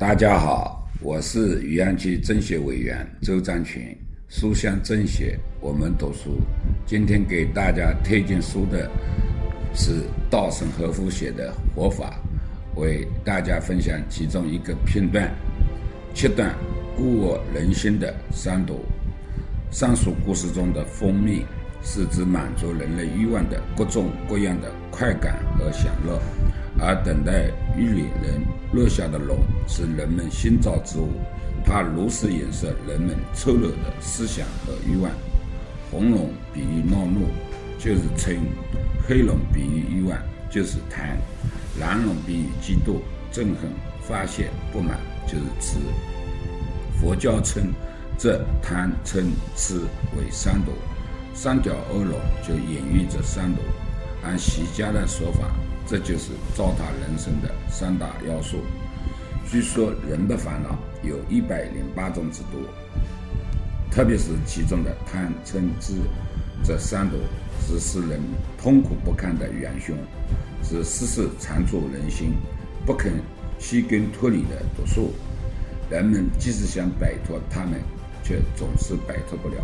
大家好，我是余安区政协委员周占群，书香政协，我们读书。今天给大家推荐书的是稻盛和夫写的《活法》，为大家分享其中一个片段：切断固我人心的三毒。上述故事中的蜂蜜是指满足人类欲望的各种各样的快感和享乐。而等待玉里人落下的龙是人们心造之物，它如实映射人们丑陋的思想和欲望。红龙比喻恼怒，就是嗔；黑龙比喻欲望，就是贪；蓝龙比喻嫉妒、憎恨、发泄不满，就是痴。佛教称这贪嗔痴为三毒，三条恶龙就隐喻这三毒。按习家的说法。这就是糟蹋人生的三大要素。据说人的烦恼有一百零八种之多，特别是其中的贪嗔痴这三毒，是使人痛苦不堪的元凶，是时时缠住人心、不肯弃根脱离的毒素。人们即使想摆脱它们，却总是摆脱不了。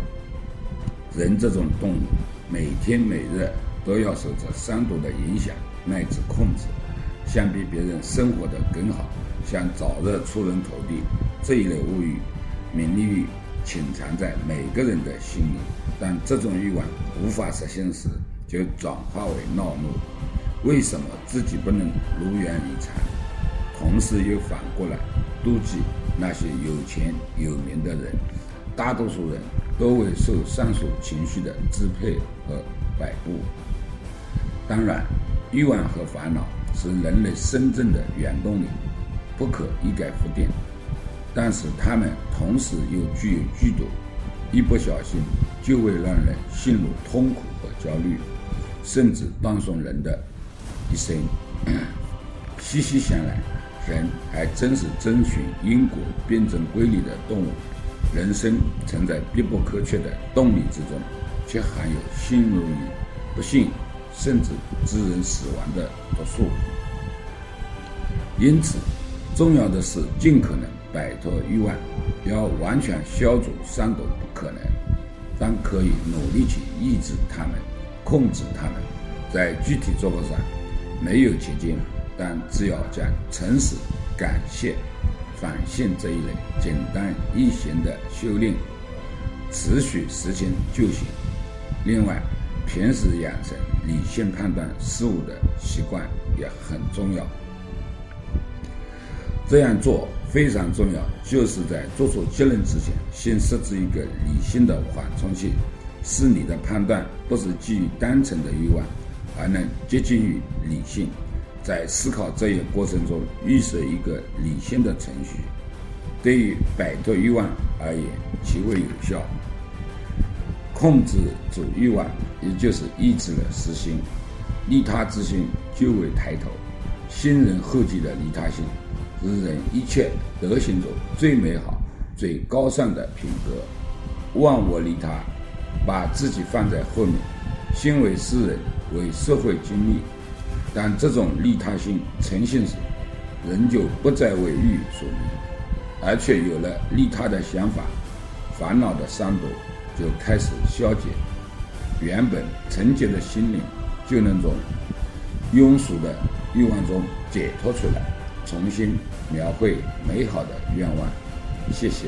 人这种动物，每天每日都要受这三毒的影响。乃至控制，想比别人生活的更好，想早日出人头地，这一类物欲、名利欲潜藏在每个人的心里。当这种欲望无法实现时，就转化为恼怒。为什么自己不能如愿以偿？同时又反过来妒忌那些有钱有名的人。大多数人都会受上述情绪的支配和摆布。当然。欲望和烦恼是人类生存的原动力，不可一概否定。但是它们同时又具有剧毒，一不小心就会让人陷入痛苦和焦虑，甚至断送人的一生。细细想来，人还真是遵循因果辩证规律的动物。人生存在必不可缺的动力之中，却含有幸运与不幸。甚至致人死亡的毒素。因此，重要的是尽可能摆脱欲望，要完全消除三毒不可能，但可以努力去抑制它们、控制它们。在具体做法上，没有捷径，但只要将诚实、感谢、反省这一类简单易行的修炼持续实行就行。另外，平时养成理性判断事物的习惯也很重要。这样做非常重要，就是在做出结论之前，先设置一个理性的缓冲器，使你的判断不是基于单纯的欲望，而能接近于理性。在思考这一过程中，预设一个理性的程序，对于摆脱欲望而言极为有效。控制住欲望，也就是抑制了私心，利他之心就会抬头。先人后继的利他心，是人一切德行中最美好、最高尚的品格。忘我利他，把自己放在后面，心为世人，为社会尽力。当这种利他心成型时，人就不再为欲所迷，而却有了利他的想法，烦恼的三毒。就开始消解，原本纯洁的心灵就能从庸俗的欲望中解脱出来，重新描绘美好的愿望。谢谢。